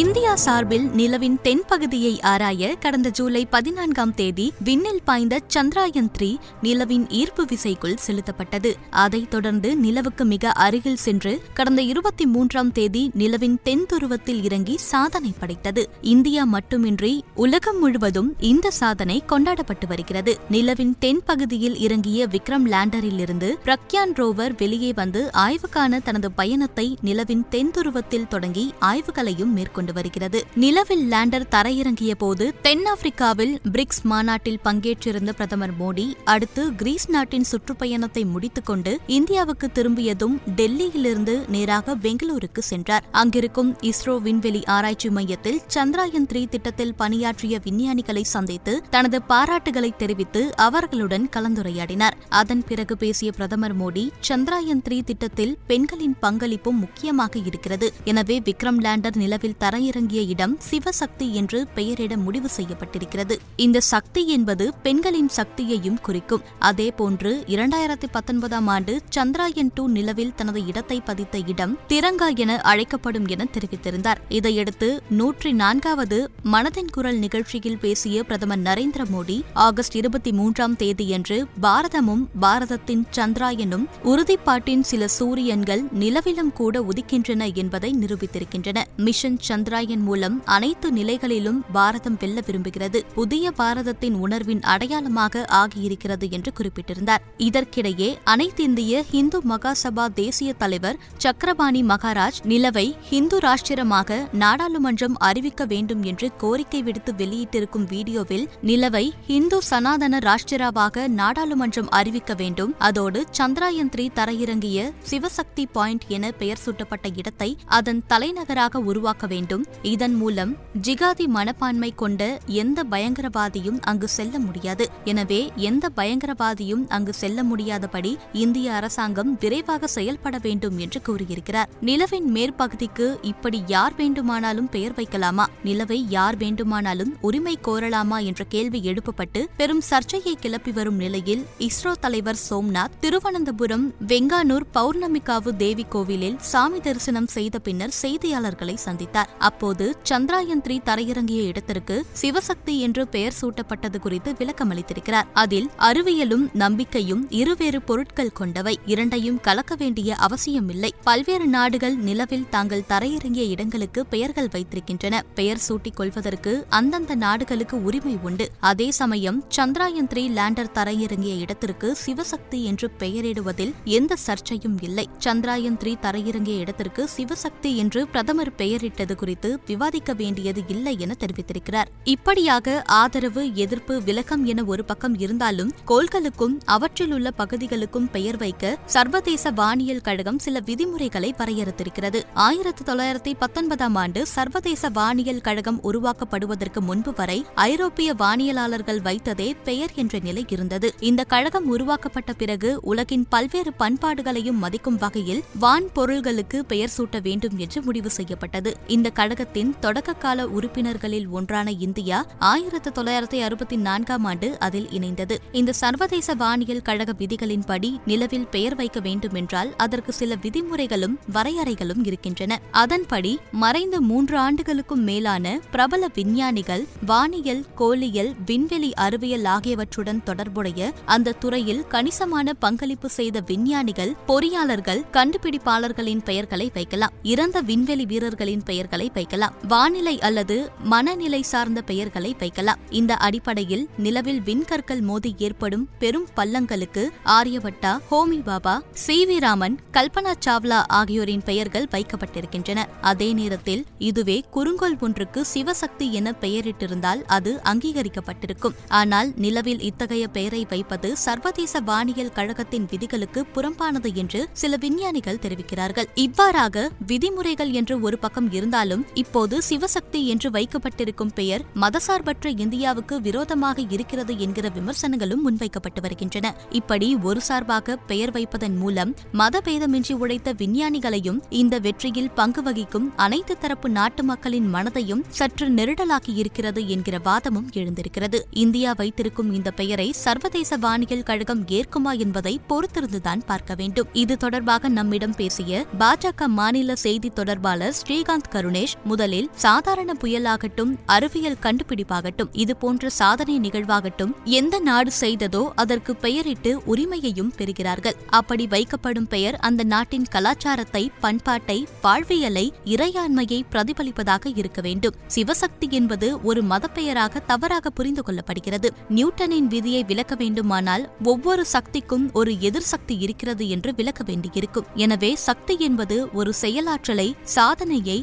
India சார்பில் நிலவின் தென்பகுதியை ஆராய கடந்த ஜூலை பதினான்காம் தேதி விண்ணில் பாய்ந்த சந்திராயன் த்ரீ நிலவின் ஈர்ப்பு விசைக்குள் செலுத்தப்பட்டது. அதைத் தொடர்ந்து நிலவுக்கு மிக அருகில் சென்று கடந்த இருபத்தி மூன்றாம் தேதி நிலவின் தென் துருவத்தில் இறங்கி சாதனை படைத்தது. இந்தியா மட்டுமின்றி உலகம் முழுவதும் இந்த சாதனை கொண்டாடப்பட்டு வருகிறது. நிலவின் தென்பகுதியில் இறங்கிய விக்ரம் லேண்டரிலிருந்து பிரக்யான் ரோவர் வெளியே வந்து ஆய்வுக்கான தனது பயணத்தை நிலவின் தென் துருவத்தில் தொடங்கி ஆய்வுகளையும் கொண்டு வருகிறது. நிலவில் லேண்டர் தரையிறங்கிய போது தென்னாப்பிரிக்காவில் பிரிக்ஸ் மாநாட்டில் பங்கேற்றிருந்த பிரதமர் மோடி அடுத்து கிரீஸ் நாட்டின் சுற்றுப்பயணத்தை முடித்துக்கொண்டு இந்தியாவுக்கு திரும்பியதும் டெல்லியிலிருந்து நேராக பெங்களூருக்கு சென்றார். அங்கிருக்கும் இஸ்ரோ விண்வெளி ஆராய்ச்சி மையத்தில் சந்திராயன் த்ரீ திட்டத்தில் பணியாற்றிய விஞ்ஞானிகளை சந்தித்து தனது பாராட்டுகளை தெரிவித்து அவர்களுடன் கலந்துரையாடினார். அதன் பிறகு பேசிய பிரதமர் மோடி சந்திராயன் த்ரீ திட்டத்தில் பெண்களின் பங்களிப்பும் முக்கியமாக இருக்கிறது. எனவே விக்ரம் லேண்டர் நிலவில் தரையிறங்கிய இடம் சிவசக்தி என்று பெயரிட முடிவு செய்யப்பட்டிருக்கிறது. இந்த சக்தி என்பது பெண்களின் சக்தியையும் குறிக்கும். அதேபோன்று இரண்டாயிரத்தி பத்தொன்பதாம் ஆண்டு சந்திராயன் டூ நிலவில் தனது இடத்தை பதித்த இடம் திரங்கா என அழைக்கப்படும் என தெரிவித்திருந்தார். இதையடுத்து நூற்றி நான்காவது மனதின் குரல் நிகழ்ச்சியில் பேசிய பிரதமர் நரேந்திர மோடி ஆகஸ்ட் இருபத்தி மூன்றாம் தேதியன்று பாரதமும் பாரதத்தின் சந்திராயனும் உறுதிப்பாட்டின் சில சூரியன்கள் நிலவிலும் கூட உதிக்கின்றன என்பதை நிரூபித்திருக்கின்றன. மிஷன் சந்திர சந்திராயன் மூலம் அனைத்து நிலைகளிலும் பாரதம் வெல்ல விரும்புகிறது. புதிய பாரதத்தின் உணர்வின் அடையாளமாக ஆகியிருக்கிறது என்று குறிப்பிட்டிருந்தார். இதற்கிடையே அனைத்திந்திய இந்து மகாசபா தேசிய தலைவர் சக்கரபாணி மகாராஜ் நிலவை ஹிந்து ராஷ்டிரமாக நாடாளுமன்றம் அறிவிக்க வேண்டும் என்று கோரிக்கை விடுத்து வெளியிட்டிருக்கும் வீடியோவில் நிலவை ஹிந்து சனாதன ராஷ்டிராவாக நாடாளுமன்றம் அறிவிக்க வேண்டும். அதோடு சந்திராயன் த்ரீ தரையிறங்கிய சிவசக்தி பாயிண்ட் என பெயர் சூட்டப்பட்ட இடத்தை அதன் தலைநகராக உருவாக்க வேண்டும். இதன் மூலம் ஜிகாதி மனப்பான்மை கொண்ட எந்த பயங்கரவாதியும் அங்கு செல்ல முடியாது. எனவே எந்த பயங்கரவாதியும் அங்கு செல்ல முடியாதபடி இந்திய அரசாங்கம் விரைவாக செயல்பட வேண்டும் என்று கூறியிருக்கிறார். நிலவின் மேற்பகுதிக்கு இப்படி யார் வேண்டுமானாலும் பெயர் வைக்கலாமா? நிலவை யார் வேண்டுமானாலும் உரிமை கோரலாமா என்ற கேள்வி எழுப்பப்பட்டு பெரும் சர்ச்சையை கிளப்பி வரும் நிலையில் இஸ்ரோ தலைவர் சோம்நாத் திருவனந்தபுரம் வெங்கானூர் பௌர்ணமிகாவு தேவி கோவிலில் சாமி தரிசனம் செய்த பின்னர் செய்தியாளர்களை சந்தித்தார். அப்போது சந்திராயன் த்ரீ தரையிறங்கிய இடத்திற்கு சிவசக்தி என்று பெயர் சூட்டப்பட்டது குறித்து விளக்கமளித்திருக்கிறார். அதில் அறிவியலும் நம்பிக்கையும் இருவேறு பொருட்கள் கொண்டவை. இரண்டையும் கலக்க வேண்டிய அவசியமில்லை. பல்வேறு நாடுகள் நிலவில் தாங்கள் தரையிறங்கிய இடங்களுக்கு பெயர்கள் வைத்திருக்கின்றன. பெயர் சூட்டிக் கொள்வதற்கு அந்தந்த நாடுகளுக்கு உரிமை உண்டு. அதே சமயம் சந்திராயன் த்ரீ லேண்டர் தரையிறங்கிய இடத்திற்கு சிவசக்தி என்று பெயரிடுவதில் எந்த சர்ச்சையும் இல்லை. சந்திராயன் த்ரீ தரையிறங்கிய இடத்திற்கு சிவசக்தி என்று பிரதமர் பெயரிட்டது குறித்து விவாதிக்க வேண்டியது இல்லை என தெரிவித்திருக்கிறார். இப்படியாக ஆதரவு எதிர்ப்பு விலக்கம் என ஒரு பக்கம் இருந்தாலும் கோள்களுக்கும் அவற்றில் உள்ள பகுதிகளுக்கும் பெயர் வைக்க சர்வதேச வானியல் கழகம் சில விதிமுறைகளை வரையறுத்திருக்கிறது. ஆயிரத்தி தொள்ளாயிரத்தி பத்தொன்பதாம் ஆண்டு சர்வதேச வானியல் கழகம் உருவாக்கப்படுவதற்கு முன்பு வரை ஐரோப்பிய வானியலாளர்கள் வைத்ததே பெயர் என்ற நிலை இருந்தது. இந்த கழகம் உருவாக்கப்பட்ட பிறகு உலகின் பல்வேறு பண்பாடுகளையும் மதிக்கும் வகையில் வான் பொருள்களுக்கு பெயர் சூட்ட வேண்டும் என்று முடிவு செய்யப்பட்டது. இந்த கழகத்தின் தொடக்க கால உறுப்பினர்களில் ஒன்றான இந்தியா ஆயிரத்து தொள்ளாயிரத்தி அறுபத்தி நான்காம் ஆண்டு அதில் இணைந்தது. இந்த சர்வதேச வானியல் கழக விதிகளின்படி நிலவில் பெயர் வைக்க வேண்டுமென்றால் அதற்கு சில விதிமுறைகளும் வரையறைகளும் இருக்கின்றன. அதன்படி மறைந்த மூன்று ஆண்டுகளுக்கும் மேலான பிரபல விஞ்ஞானிகள் வானியல் கோளியல் விண்வெளி அறிவியல் ஆகியவற்றுடன் தொடர்புடைய அந்த துறையில் கணிசமான பங்களிப்பு செய்த விஞ்ஞானிகள் பொறியாளர்கள் கண்டுபிடிப்பாளர்களின் பெயர்களை வைக்கலாம். இறந்த விண்வெளி வீரர்களின் பெயர்களை வைக்கலாம். வானிலை அல்லது மனநிலை சார்ந்த பெயர்களை வைக்கலாம். இந்த அடிப்படையில் நிலவில் விண்கற்கள் மோதி ஏற்படும் பெரும் பள்ளங்களுக்கு ஆரியபட்டா ஹோமி பாபா சி வி ராமன் கல்பனா சாவ்லா ஆகியோரின் பெயர்கள் வைக்கப்பட்டிருக்கின்றன. அதே நேரத்தில் இதுவே குறுங்கோல் ஒன்றுக்கு சிவசக்தி என பெயரிட்டிருந்தால் அது அங்கீகரிக்கப்பட்டிருக்கும். ஆனால் நிலவில் இத்தகைய பெயரை வைப்பது சர்வதேச வானியல் கழகத்தின் விதிகளுக்கு புறம்பானது என்று சில விஞ்ஞானிகள் தெரிவிக்கிறார்கள். இவ்வாறாக விதிமுறைகள் என்று ஒரு பக்கம் இருந்தாலும் இருந்தாலும் இப்போது சிவசக்தி என்று வைக்கப்பட்டிருக்கும் பெயர் மதசார்பற்ற இந்தியாவுக்கு விரோதமாக இருக்கிறது என்கிற விமர்சனங்களும் முன்வைக்கப்பட்டு வருகின்றன. இப்படி ஒரு சார்பாக பெயர் வைப்பதன் மூலம் மதபேதமின்றி உழைத்த விஞ்ஞானிகளையும் இந்த வெற்றியில் பங்கு வகிக்கும் அனைத்து தரப்பு நாட்டு மக்களின் மனதையும் சற்று நெருடலாக்கி இருக்கிறது என்கிற வாதமும் எழுந்திருக்கிறது. இந்தியா வைத்திருக்கும் இந்த பெயரை சர்வதேச வானியல் கழகம் ஏற்குமா என்பதை பொறுத்திருந்துதான் பார்க்க வேண்டும். இது தொடர்பாக நம்மிடம் பேசிய பாஜக மாநில செய்தி தொடர்பாளர் ஸ்ரீகாந்த் கருணே கருணேஷ் முதலில் சாதாரண புயலாகட்டும் அறிவியல் கண்டுபிடிப்பாகட்டும் இது போன்ற சாதனை நிகழ்வாகட்டும் எந்த நாடு செய்ததோ அதற்கு பெயரிட்டு உரிமையையும் பெறுகிறார்கள். அப்படி வைக்கப்படும் பெயர் அந்த நாட்டின் கலாச்சாரத்தை பண்பாட்டை வாழ்வியலை இறையாண்மையை பிரதிபலிப்பதாக இருக்க வேண்டும். சிவசக்தி என்பது ஒரு மதப்பெயராக தவறாக புரிந்து கொள்ளப்படுகிறது. நியூட்டனின் விதியை விளக்க வேண்டுமானால் ஒவ்வொரு சக்திக்கும் ஒரு எதிர் சக்தி இருக்கிறது என்று விளக்க வேண்டியிருக்கும். எனவே சக்தி என்பது ஒரு செயலாற்றலை சாதனையை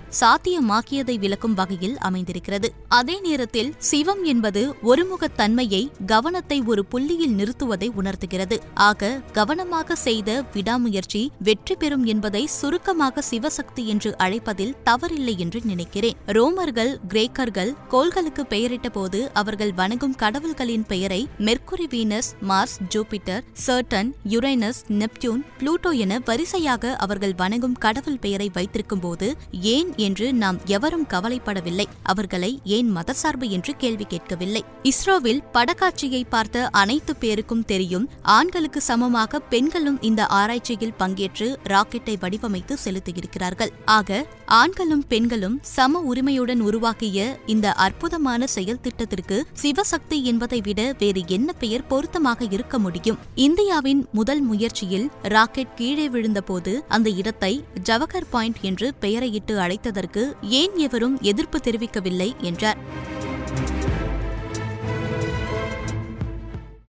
சாத்தியமாக்கியதை விளக்கும் வகையில் அமைந்திருக்கிறது. அதே நேரத்தில் சிவம் என்பது ஒருமுகத்தன்மையை கவனத்தை ஒரு புள்ளியில் நிறுத்துவதை உணர்த்துகிறது. ஆக கவனமாக செய்த விடாமுயற்சி வெற்றி பெறும் என்பதை சுருக்கமாக சிவசக்தி என்று அழைப்பதில் தவறில்லை என்று நினைக்கிறேன். ரோமர்கள் கிரேக்கர்கள் கோள்களுக்கு பெயரிட்ட போது அவர்கள் வணங்கும் கடவுள்களின் பெயரை Mercury Venus Mars Jupiter Saturn Uranus Neptune Pluto என வரிசையாக அவர்கள் வணங்கும் கடவுள் பெயரை வைத்திருக்கும் போது ஏன் என்று நாம் எவரும் கவலைப்படவில்லை. அவர்களை ஏன் மதசார்பு என்று கேள்வி கேட்கவில்லை. இஸ்ரோவில் படக்காட்சியை பார்த்த அனைத்து பேருக்கும் தெரியும் ஆண்களுக்கு சமமாக பெண்களும் இந்த ஆராய்ச்சியில் பங்கேற்று ராக்கெட்டை வடிவமைத்து செலுத்தியிருக்கிறார்கள். ஆக ஆண்களும் பெண்களும் சம உரிமையுடன் உருவாக்கிய இந்த அற்புதமான செயல் திட்டத்திற்கு சிவசக்தி என்பதை விட வேறு என்ன பெயர் பொருத்தமாக இருக்க முடியும்? இந்தியாவின் முதல் முயற்சியில் ராக்கெட் கீழே விழுந்தபோது அந்த இடத்தை ஜவஹர் பாயிண்ட் என்று பெயரையிட்டு அழைத்ததற்கு ஏன் எவரும் எதிர்ப்பு தெரிவிக்கவில்லை என்றார்.